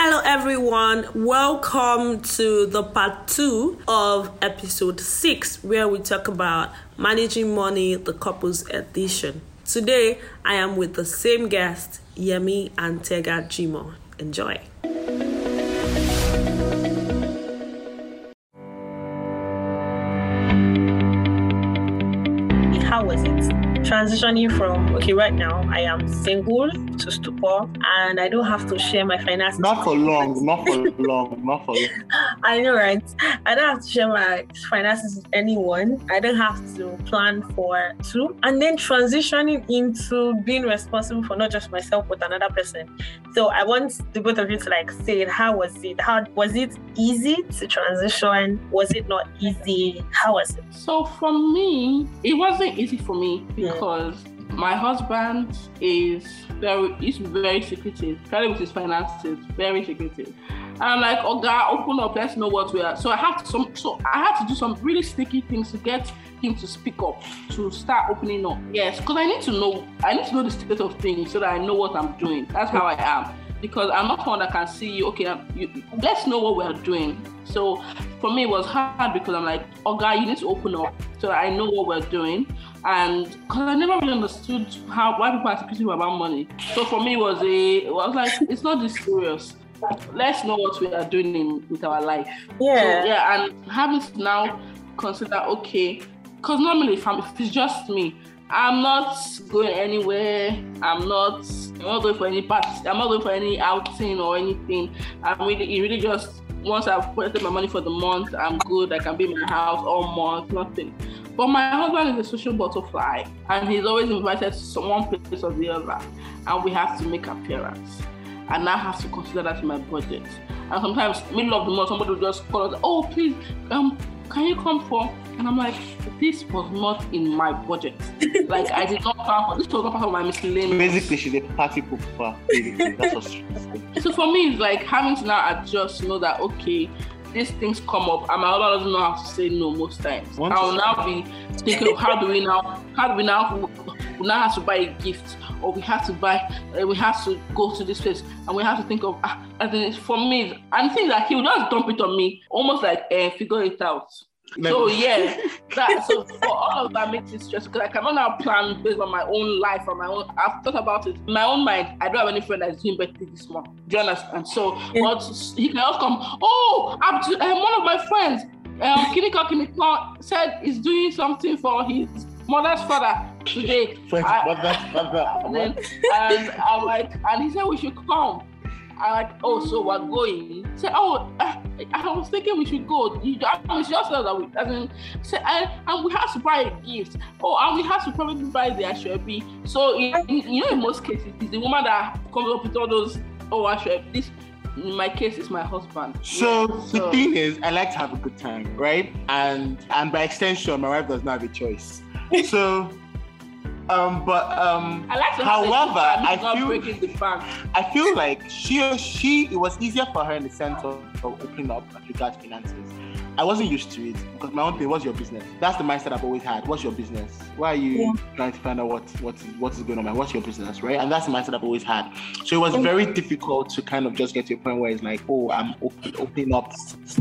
Hello, everyone. Welcome to the part two of episode six, where we talk about managing money, the couples edition. Today, I am with the same guest, Yemi and Tega Jimo. Enjoy. Transitioning from okay right now i am single to stupor and i don't have to share my finances. Not for long not for long not for long. I know right? I don't have to share my finances with anyone. I don't have to plan for two. And then transitioning into being responsible for not just myself but another person. So i want the both of you to like say it. How was it? How was it easy to transition? Was it not easy? How was it? So for me it wasn't easy for me because because my husband is very he's very secretive, especially with his finances, very secretive. And I'm like, oh God, open up, let's know what we are. So I have to some so I had to do some really sticky things to get him to speak up, to start opening up. Yes, because I need to know, I need to know the state of things so that I know what I'm doing. That's how I am. Because I'm not someone that can see, you. okay, um, you, let's know what we're doing. So for me, it was hard because I'm like, oh guy, you need to open up so I know what we're doing. And because I never really understood how why people are speaking about money. So for me, it was a, it was like, it's not this serious. Let's know what we are doing in, with our life. Yeah. So, yeah. And having to now consider, okay, because normally if, if it's just me, I'm not going anywhere. I'm not. I'm not going for any party. I'm not going for any outing or anything. I'm really, it really just once I've put my money for the month, I'm good. I can be in my house all month, nothing. But my husband is a social butterfly, and he's always invited to one place or the other, and we have to make appearance. And I have to consider that in my budget. And sometimes, middle of the month, somebody will just call us, "Oh, please, um, can you come for?" And I'm like, "This was not in my budget. like I did not plan for this. Was not part of my miscellaneous." Basically, she's a party pooper. so for me, it's like having to now adjust, know that okay, these things come up and my husband doesn't know how to say no most times. I will now be thinking of how do we now how do we now we now have to buy a gift or we have to buy uh, we have to go to this place and we have to think of ah, and then for me and things that he will just dump it on me almost like uh, figure it out so yeah, that so for all of that makes it stressful because I cannot now plan based on my own life or my own. I've thought about it. In my own mind, I don't have any friend that's doing birthday this month. Do you understand? So, yeah. but he can also come. Oh, I'm to, um, one of my friends, um, Kinika Kinika, said he's doing something for his mother's father today. Friend's mother's father. And, then, and I'm like, and he said we should come. I'm like, oh, so we're going. Say, oh, uh, I was thinking we should go. You, I just said that we, I mean, say, and, and we have to buy a gift. Oh, and we have to probably buy the Asoebi. So, in, in, you know, in most cases, it's the woman that comes up with all those, oh, Asoebi, this in my case it's my husband so, yeah, so, the thing is i like to have a good time right and and by extension my wife does not have a choice so um, but um, I like however, I feel I feel like she or she it was easier for her in the sense of, of opening up as regards finances. I wasn't used to it because my own thing was your business. That's the mindset I've always had. What's your business? Why are you yeah. trying to find out what what is what is going on? What's your business, right? And that's the mindset I've always had. So it was very difficult to kind of just get to a point where it's like, oh, I'm open, opening up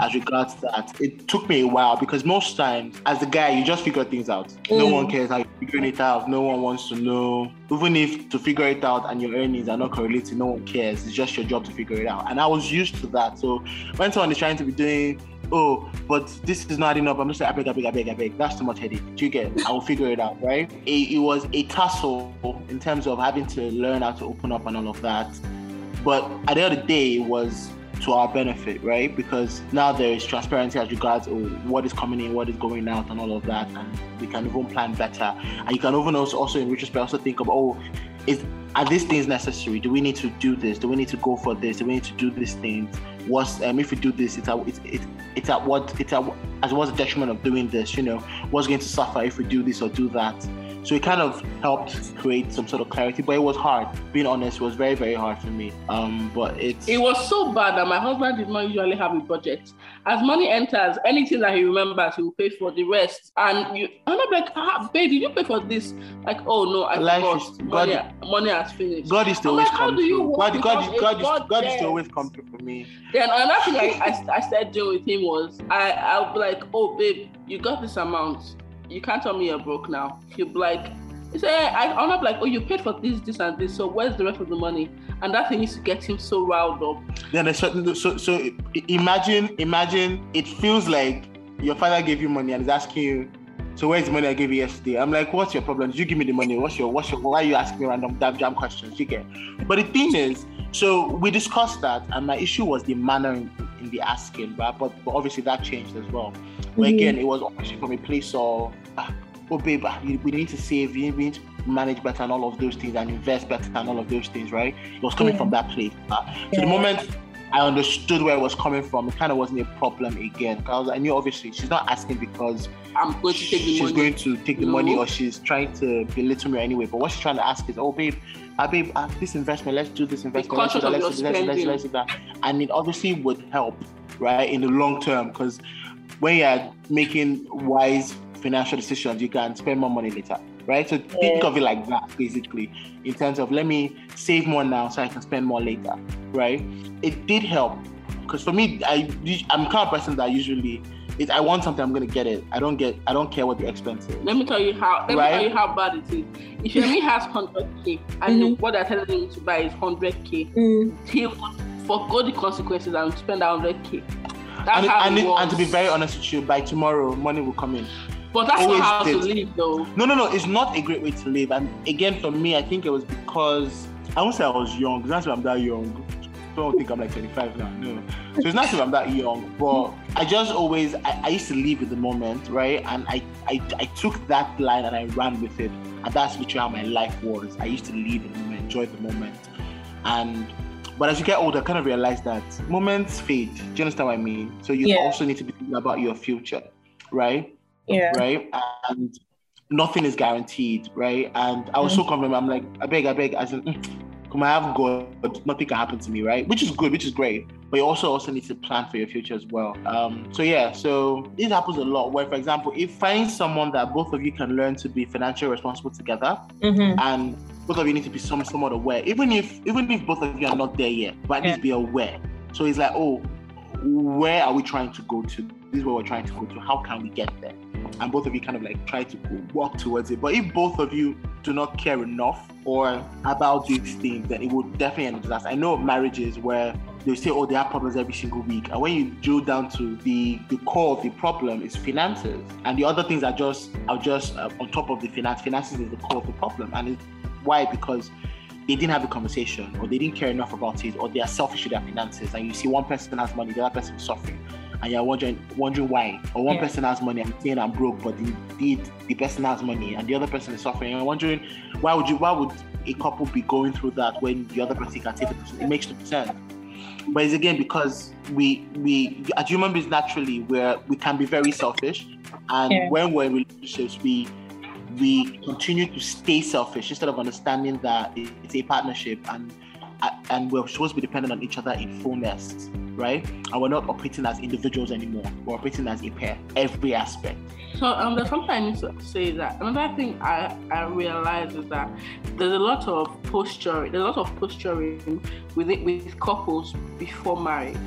as regards that. It took me a while because most times, as a guy, you just figure things out. Mm. No one cares how you're figuring it out. No one wants to know. Even if to figure it out and your earnings are not correlated, no one cares. It's just your job to figure it out. And I was used to that. So when someone is trying to be doing oh, but this is not enough. I'm just like, I beg, I beg, I beg, I beg. That's too much headache. Do you get? I will figure it out, right? It, it, was a tussle in terms of having to learn how to open up and all of that. But at the end of the day, it was to our benefit, right? Because now there is transparency as regards oh, what is coming in, what is going out, and all of that, and we can even plan better. And you can even also, also in retrospect, also think of oh, is are these things necessary? Do we need to do this? Do we need to go for this? Do we need to do these things? What's um, if we do this? It's at it's, it's, it's at what it's at as what's the detriment of doing this? You know, what's going to suffer if we do this or do that? So it kind of helped create some sort of clarity, but it was hard. Being honest, it was very, very hard for me. Um, but it's it was so bad that my husband did not usually have a budget. As money enters, anything that he remembers, he will pay for the rest. And you, and I'm like, ah, babe, did you pay for this? Like, oh no, I Life forgot. Is, money, God, money has finished. God is to always like, come through. God, God, God, God, God is to always come through for me. Then another thing I, I, I started doing with him was I I'll be like, oh babe, you got this amount you can't tell me you're broke now. He'll be like, he said, I, I'm not like, oh, you paid for this, this, and this. So where's the rest of the money? And that thing used to get him so riled up. Then so, so, so imagine, imagine it feels like your father gave you money and is asking you, so where's the money I gave you yesterday? I'm like, what's your problem? Did you give me the money? What's your, what's your, why are you asking me random damn jam questions? You get. But the thing is, so we discussed that, and my issue was the manner in, in the asking? But, but obviously that changed as well. But mm-hmm. again, it was obviously from a place of, ah, oh babe, ah, we need to save, we need to manage better and all of those things and invest better and all of those things, right? It was coming yeah. from that place. Uh, so the moment I understood where it was coming from, it kind of wasn't a problem again. Because I knew obviously she's not asking because I'm going to take the she's money. going to take the no. money or she's trying to belittle me anyway. But what she's trying to ask is, oh babe, uh, babe, uh, this investment, let's do this investment, let's do that, let's, let's, let's, let's do that. And it obviously would help, right, in the long term because when you're making wise financial decisions, you can spend more money later, right? So think of it like that, basically, in terms of let me save more now so I can spend more later, right? It did help because for me, I I'm kind of person that usually if I want something, I'm gonna get it. I don't get, I don't care what the expense is. Let me tell you how. Let right? me tell you how bad it is. If Yemi has 100k and mm-hmm. what they're telling him to buy is 100k, mm. he will forego the consequences and spend 100k. That's and, how and, it, and to be very honest with you, by tomorrow, money will come in. But that's Always not how did. to live, though. No, no, no. It's not a great way to live. And again, for me, I think it was because I won't say I was young. It's not that I'm that young. Don't think I'm like 25 now. No. So it's not that I'm that young, but I just always I, I, used to live with the moment, right? And I, I I took that line and I ran with it. And that's literally how my life was. I used to live in the moment, enjoy the moment. And but as you get older, I kind of realize that moments fade. Do you understand what I mean? So you yeah. also need to be thinking about your future, right? Yeah. Right. And nothing is guaranteed, right? And I was mm-hmm. so confident. I'm like, I beg, I beg. I said, mm, come I have God, nothing can happen to me, right? Which is good, which is great. But you also also need to plan for your future as well. Um, so yeah, so this happens a lot. Where, for example, if find someone that both of you can learn to be financially responsible together, mm-hmm. and both of you need to be some, somewhat aware. Even if even if both of you are not there yet, but at yeah. least be aware. So it's like, oh, where are we trying to go to? This is where we're trying to go to. How can we get there? And both of you kind of like try to walk towards it. But if both of you do not care enough or about these things, then it would definitely end up disaster. I know of marriages where they say, oh, they have problems every single week. And when you drill down to the, the core of the problem is finances. And the other things are just are just uh, on top of the finance. Finances is the core of the problem. And it's why? Because they didn't have a conversation or they didn't care enough about it or they are selfish with their finances. And you see one person has money, the other person is suffering. And you're wondering wondering why. Or one yeah. person has money and saying I'm broke, but indeed the person has money and the other person is suffering. And you're wondering why would you why would a couple be going through that when the other person can take it? It makes no sense. But it's again because we we as human beings naturally where we can be very selfish and yeah. when we're in relationships we we continue to stay selfish instead of understanding that it's a partnership and and we're supposed to be dependent on each other in fullness, right? And we're not operating as individuals anymore. We're operating as a pair, every aspect. So um, there's something I need to say that another thing I, I realize is that there's a lot of posturing. There's a lot of posturing with it, with couples before marriage.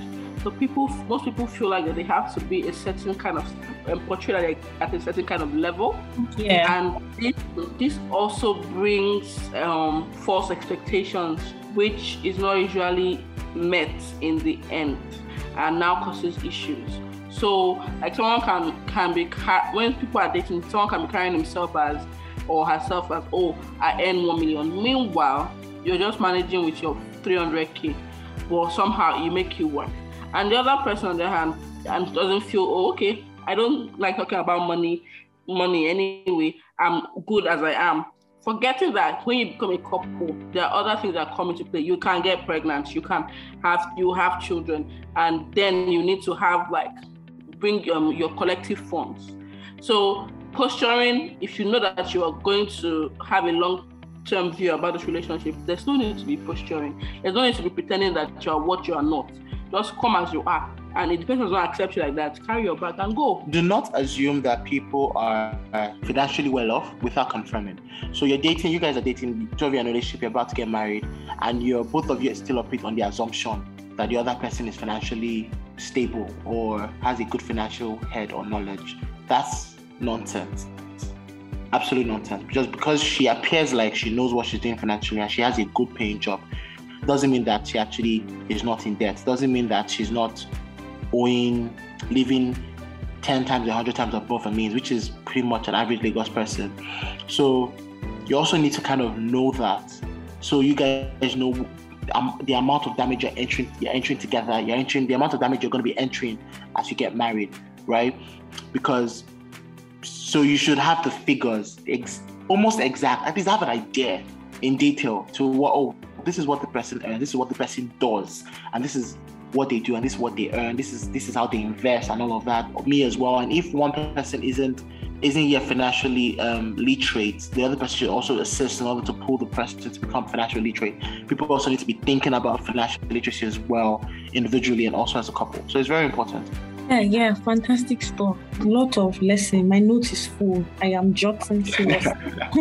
So people, most people feel like they have to be a certain kind of um, portrayed at a certain kind of level. Yeah. And this, this also brings um, false expectations, which is not usually met in the end, and now causes issues. So, like someone can can be when people are dating, someone can be carrying himself as or herself as, oh, I earn one million. Meanwhile, you're just managing with your 300k, but somehow you make it work and the other person on the hand and doesn't feel oh okay i don't like talking about money money anyway i'm good as i am forgetting that when you become a couple there are other things that come into play you can get pregnant you can have you have children and then you need to have like bring um, your collective funds so posturing, if you know that you are going to have a long term view about this relationship, there's no need to be posturing. There's no need to be pretending that you are what you are not. Just come as you are. And it depends on not accept you like that, carry your bag and go. Do not assume that people are uh, financially well off without confirming. So you're dating, you guys are dating, two of you in a relationship, you're about to get married, and you're both of you still operate on the assumption that the other person is financially stable or has a good financial head or knowledge. That's nonsense. Absolute nonsense. Just because she appears like she knows what she's doing financially and she has a good paying job, doesn't mean that she actually is not in debt. Doesn't mean that she's not owing, living 10 times, 100 times above her means, which is pretty much an average Lagos person. So you also need to kind of know that. So you guys know um, the amount of damage you're entering, you're entering together, you're entering the amount of damage you're going to be entering as you get married, right? Because so you should have the figures ex- almost exact, at least have an idea in detail to what oh this is what the person earns, this is what the person does, and this is what they do, and this is what they earn, this is this is how they invest and all of that. Me as well. And if one person isn't isn't yet financially um, literate, the other person should also assist in order to pull the person to become financially literate. People also need to be thinking about financial literacy as well, individually and also as a couple. So it's very important. Yeah, yeah, fantastic stuff. A lot of lesson. My note is full. I am jotting seriously.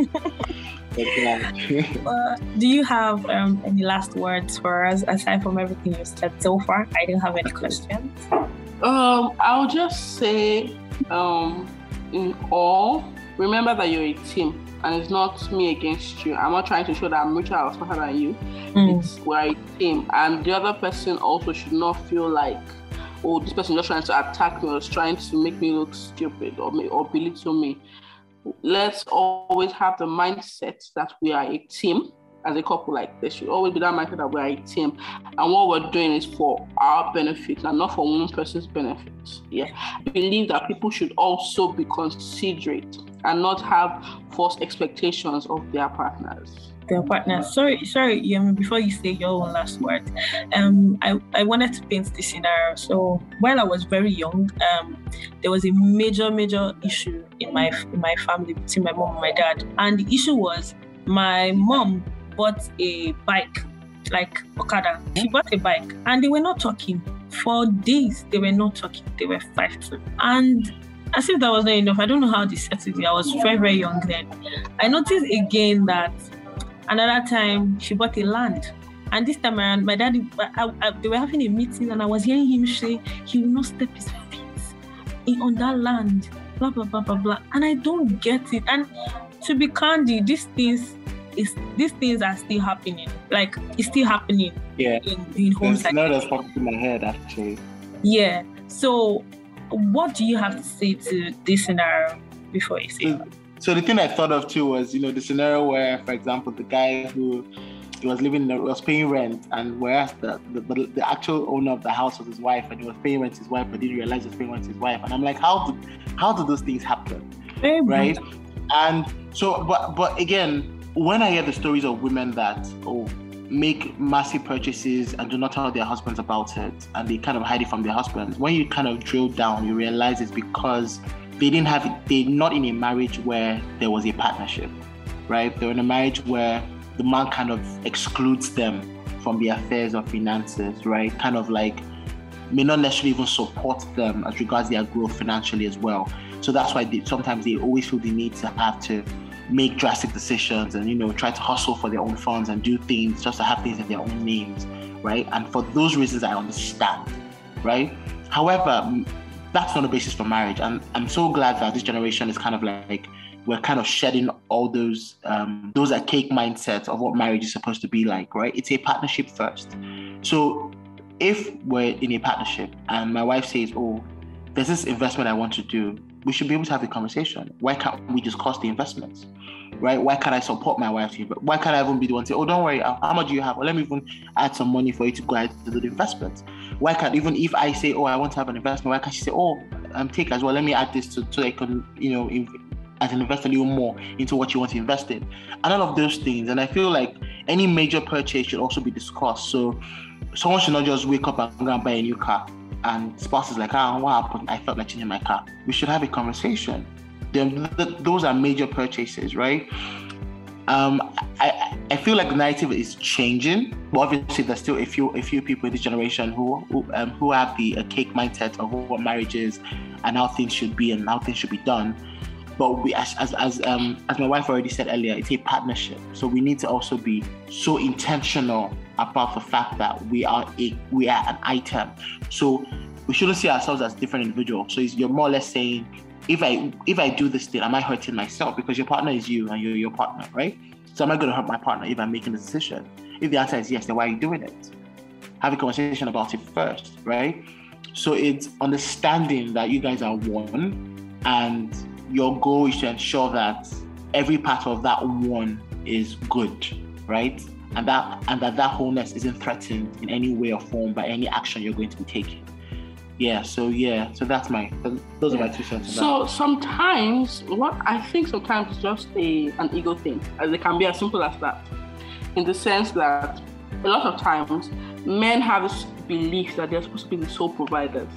uh, do you have um, any last words for us aside from everything you've said so far? I don't have any questions. Um, I'll just say, um, in all, remember that you're a team and it's not me against you. I'm not trying to show that I'm richer or smarter than you. Mm. It's we're a team, and the other person also should not feel like, oh, this person is just trying to attack me or is trying to make me look stupid or, or belittle me. Let's always have the mindset that we are a team as a couple, like there should always be that mindset that we're a team, and what we're doing is for our benefit and not for one person's benefit. Yeah, I believe that people should also be considerate and not have false expectations of their partners. Their partners. Sorry, sorry, before you say your own last word, um, I, I wanted to paint this scenario. So while I was very young, um, there was a major, major issue in my in my family between my mom and my dad. And the issue was my mom bought a bike, like Okada. She hmm? bought a bike and they were not talking. For days, they were not talking. They were fighting. And as if that was not enough, I don't know how they settled it. I was very, very young then. I noticed again that another time she bought a land. And this time around, my daddy, I, I, they were having a meeting and I was hearing him say he will not step his feet in, on that land, blah, blah, blah, blah, blah. And I don't get it. And to be candid, these things is these things are still happening. Like it's still happening. Yeah. In, in homes. There's like that's popping in my head actually. Yeah. So, what do you have to say to this scenario before you say? So, so the thing I thought of too was, you know, the scenario where, for example, the guy who he was living, the, was paying rent, and whereas the, the, the actual owner of the house was his wife, and he was paying rent to his wife, but didn't realize he was paying rent to his wife. And I'm like, how do how do those things happen, right? And so, but but again, when I hear the stories of women that oh make massive purchases and do not tell their husbands about it and they kind of hide it from their husbands, when you kind of drill down, you realize it's because they didn't have it, they're not in a marriage where there was a partnership, right? They're in a marriage where the man kind of excludes them from the affairs of finances, right? Kind of like may not necessarily even support them as regards their growth financially as well. So that's why they, sometimes they always feel the need to have to make drastic decisions and you know try to hustle for their own funds and do things just to have things in their own names right? And for those reasons i understand right? However that's not a basis for marriage. And i'm so glad that this generation is kind of like we're kind of shedding all those um, those archaic mindsets of what marriage is supposed to be like right? It's a partnership first. So if we're in a partnership and my wife says oh there's this investment i want to do we should be able to have a conversation. Why can't we discuss the investments? Right? Why can't I support my wife? Here? Why can't I even be the one to say, oh, don't worry, how much do you have? Or let me even add some money for you to go ahead to do the investment. Why can't, even if I say, oh, I want to have an investment, why can't she say, oh, um, take as well, let me add this to, so I can, you know, as an investor a little more into what you want to invest in. And all of those things. And I feel like any major purchase should also be discussed. So someone should not just wake up and go and buy a new car and spouse is like, ah, what happened? I felt like changing my car. We should have a conversation, those are major purchases, right? Um, I, I feel like the narrative is changing, but obviously there's still a few a few people in this generation who who, um, who have the cake mindset of what marriage is and how things should be and how things should be done. But we, as as as, um, as my wife already said earlier, it's a partnership. So we need to also be so intentional about the fact that we are a we are an item. So we shouldn't see ourselves as different individuals. So you're more or less saying if I if I do this thing, am I hurting myself? Because your partner is you and you're your partner, right? So am I going to hurt my partner if I'm making the decision? If the answer is yes, then why are you doing it? Have a conversation about it first, right? So it's understanding that you guys are one, and your goal is to ensure that every part of that one is good, right? And that and that that wholeness isn't threatened in any way or form by any action you're going to be taking yeah so yeah so that's my those are my two cents so sometimes what i think sometimes it's just a an ego thing. As it can be as simple as that. In the sense that a lot of times men have this belief that they're supposed to be the sole providers.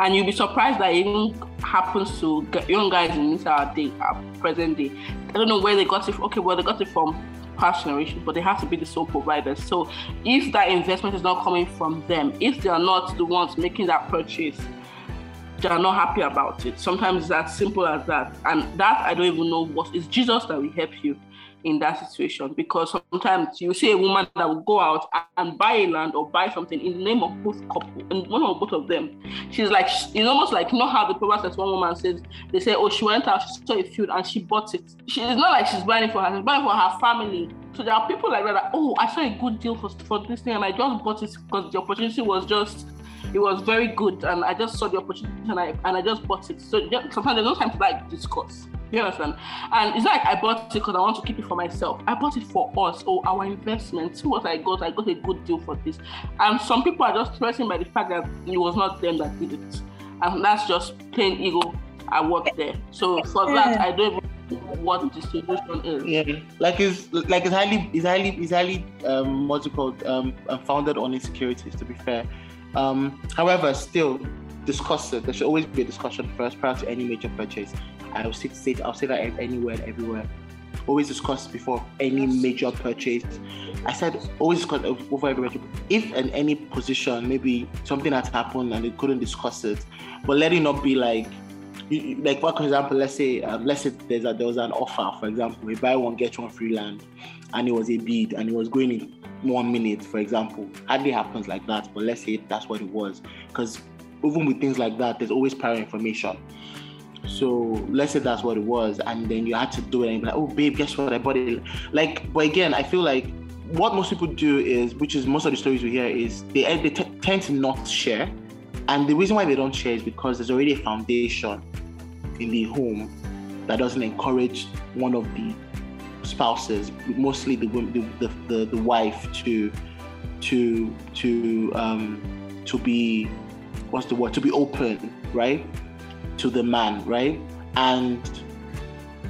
And you'll be surprised that it even happens to young guys in this our day our present day. I don't know where they got it from okay well they got it from past generations, but they have to be the sole providers. So if that investment is not coming from them, if they are not the ones making that purchase, they are not happy about it. Sometimes it's as simple as that. And that I don't even know what is Jesus that will help you in that situation because sometimes you see a woman that will go out and buy a land or buy something in the name of both couple and one or both of them. She's like it's almost like you know how the Proverbs says one woman says they say oh she went out she saw a field and she bought it. She it's not like she's buying it for her she's buying for her family. So there are people like that, that oh I saw a good deal for, for this thing and I just bought it because the opportunity was just it was very good and I just saw the opportunity and I and I just bought it. So sometimes there's no time to like discuss. You understand? And it's like I bought it because I want to keep it for myself. I bought it for us or our investment. See what I got. I got a good deal for this. And some people are just threatened by the fact that it was not them that did it. And that's just plain ego I work there. So for that, I don't even know what the solution is. Yeah, like it's like it's highly it's highly it's highly um what's it called um founded on insecurities. To be fair, um, however, still discuss it. There should always be a discussion first prior to any major purchase. I'll say, I'll say that anywhere and everywhere. Always discuss before any major purchase. I said always discuss over every major. If in any position, maybe something has happened and they couldn't discuss it, but let it not be like like for example, let's say um, let's say there's a, there was an offer, for example, we buy one get one free land, and it was a bid and it was going in one minute, for example. Hardly happens like that, but let's say that's what it was, because even with things like that, there's always prior information. So let's say that's what it was, and then you had to do it, and be like, oh babe, guess what? I bought it. Like, but again, I feel like what most people do is, which is most of the stories we hear, is they they t- tend to not share, and the reason why they don't share is because there's already a foundation in the home that doesn't encourage one of the spouses, mostly the the, the, the wife, to to to um, to be what's the word to be open, right? to the man, right? And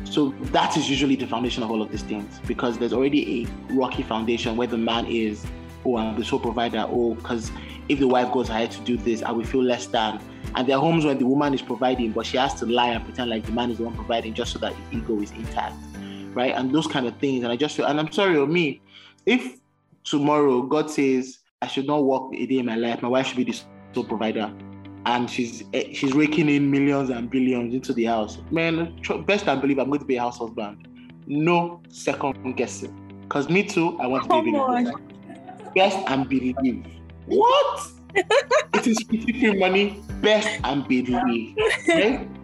so that is usually the foundation of all of these things because there's already a rocky foundation where the man is, oh, I'm the sole provider, oh, because if the wife goes ahead to do this, I will feel less than. And there are homes where the woman is providing, but she has to lie and pretend like the man is the one providing just so that the ego is intact, right? And those kind of things. And I just feel, and I'm sorry, or me, if tomorrow God says I should not work a day in my life, my wife should be the provider, and she's eh, she's raking in millions and billions into the house. Man, best I believe I'm going to be a house husband. No second guessing. Cause me too, I want to be a baby. Best and believe. What? it is free money. Best and believe. Okay?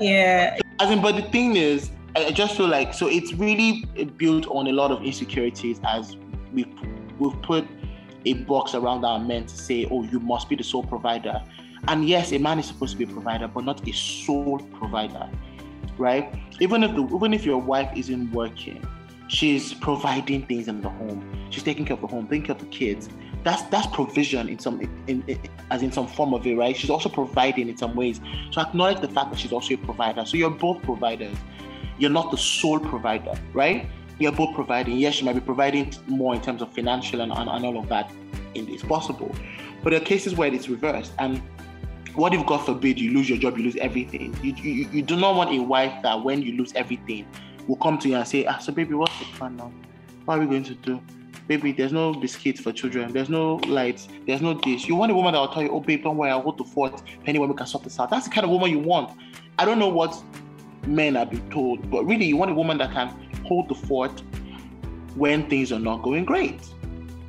Yeah. As in, but the thing is, I just feel like so it's really built on a lot of insecurities as we we've put a box around our men to say, oh, you must be the sole provider. And yes, a man is supposed to be a provider, but not a sole provider, right? Even if the even if your wife isn't working, she's providing things in the home. She's taking care of the home, taking care of the kids. That's that's provision in some in, in, as in some form of it, right? She's also providing in some ways. So acknowledge the fact that she's also a provider. So you're both providers. You're not the sole provider, right? You're both providing. Yes, she might be providing more in terms of financial and, and, and all of that. It's possible, but there are cases where it's reversed, and what if God forbid you lose your job, you lose everything? You, you, you do not want a wife that when you lose everything will come to you and say, ah, so baby, what's the plan now? What are we going to do? Baby, there's no biscuits for children. There's no lights. There's no dish. You want a woman that will tell you, oh, babe, don't worry, I'll hold the fort. Anyway, we can sort this out. That's the kind of woman you want. I don't know what men are being told, but really, you want a woman that can hold the fort when things are not going great.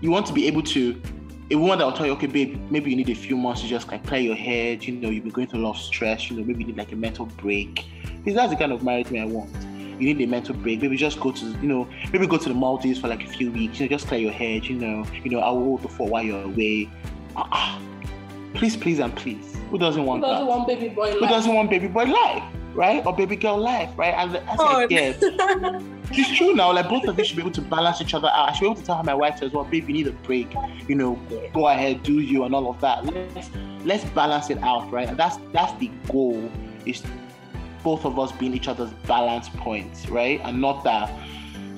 You want to be able to a woman that will tell you, okay, babe, maybe you need a few months to just like clear your head. You know, you've been going through a lot of stress. You know, maybe you need like a mental break. Because that's the kind of marriage I want. You need a mental break. Maybe just go to, you know, maybe go to the Maldives for like a few weeks. You know, just clear your head. You know, you know, I will hold the fort while you're away. Uh-uh. Please, please, and please. Who doesn't want Who doesn't that? want baby boy life? Who doesn't want baby boy life, right? Or baby girl life, right? And as oh, I get, it's true now. Like both of you should be able to balance each other out. I should be able to tell her my wife as well, babe, you need a break. You know, go ahead, do you, and all of that. Let's let's balance it out, right? And that's that's the goal. Is both of us being each other's balance points, right? And not that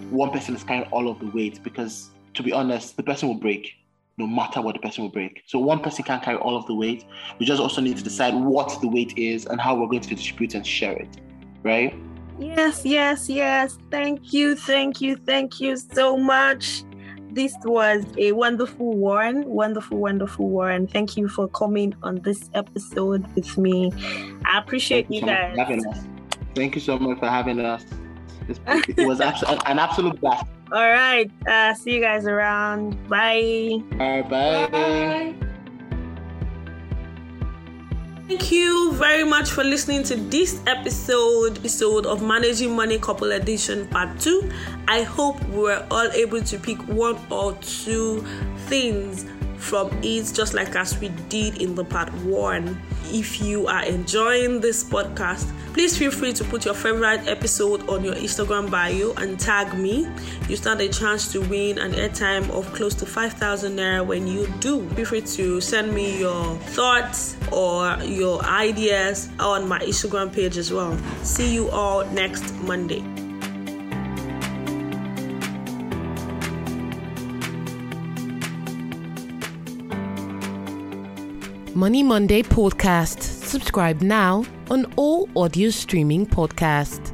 one person is carrying all of the weight. Because to be honest, the person will break no matter what the person will break. So one person can't carry all of the weight. We just also need to decide what the weight is and how we're going to distribute and share it, right? Yes, yes, yes. Thank you, thank you, thank you so much. This was a wonderful one, wonderful, wonderful one. Thank you for coming on this episode with me. I appreciate Thank you so much for guys. having us. Thank you so much for having us. It was an absolute blast. All right. Uh, see you guys around. Bye. All right, bye. Bye. Thank you very much for listening to this episode episode of Managing Money Couple Edition Part 2. I hope we were all able to pick one or two things from it, just like as we did in the part one. If you are enjoying this podcast, please feel free to put your favorite episode on your Instagram bio and tag me. You stand a chance to win an airtime of close to 5,000 naira when you do. Feel free to send me your thoughts or your ideas on my Instagram page as well. See you all next Monday. Money Monday podcast. Subscribe now on all audio streaming podcasts.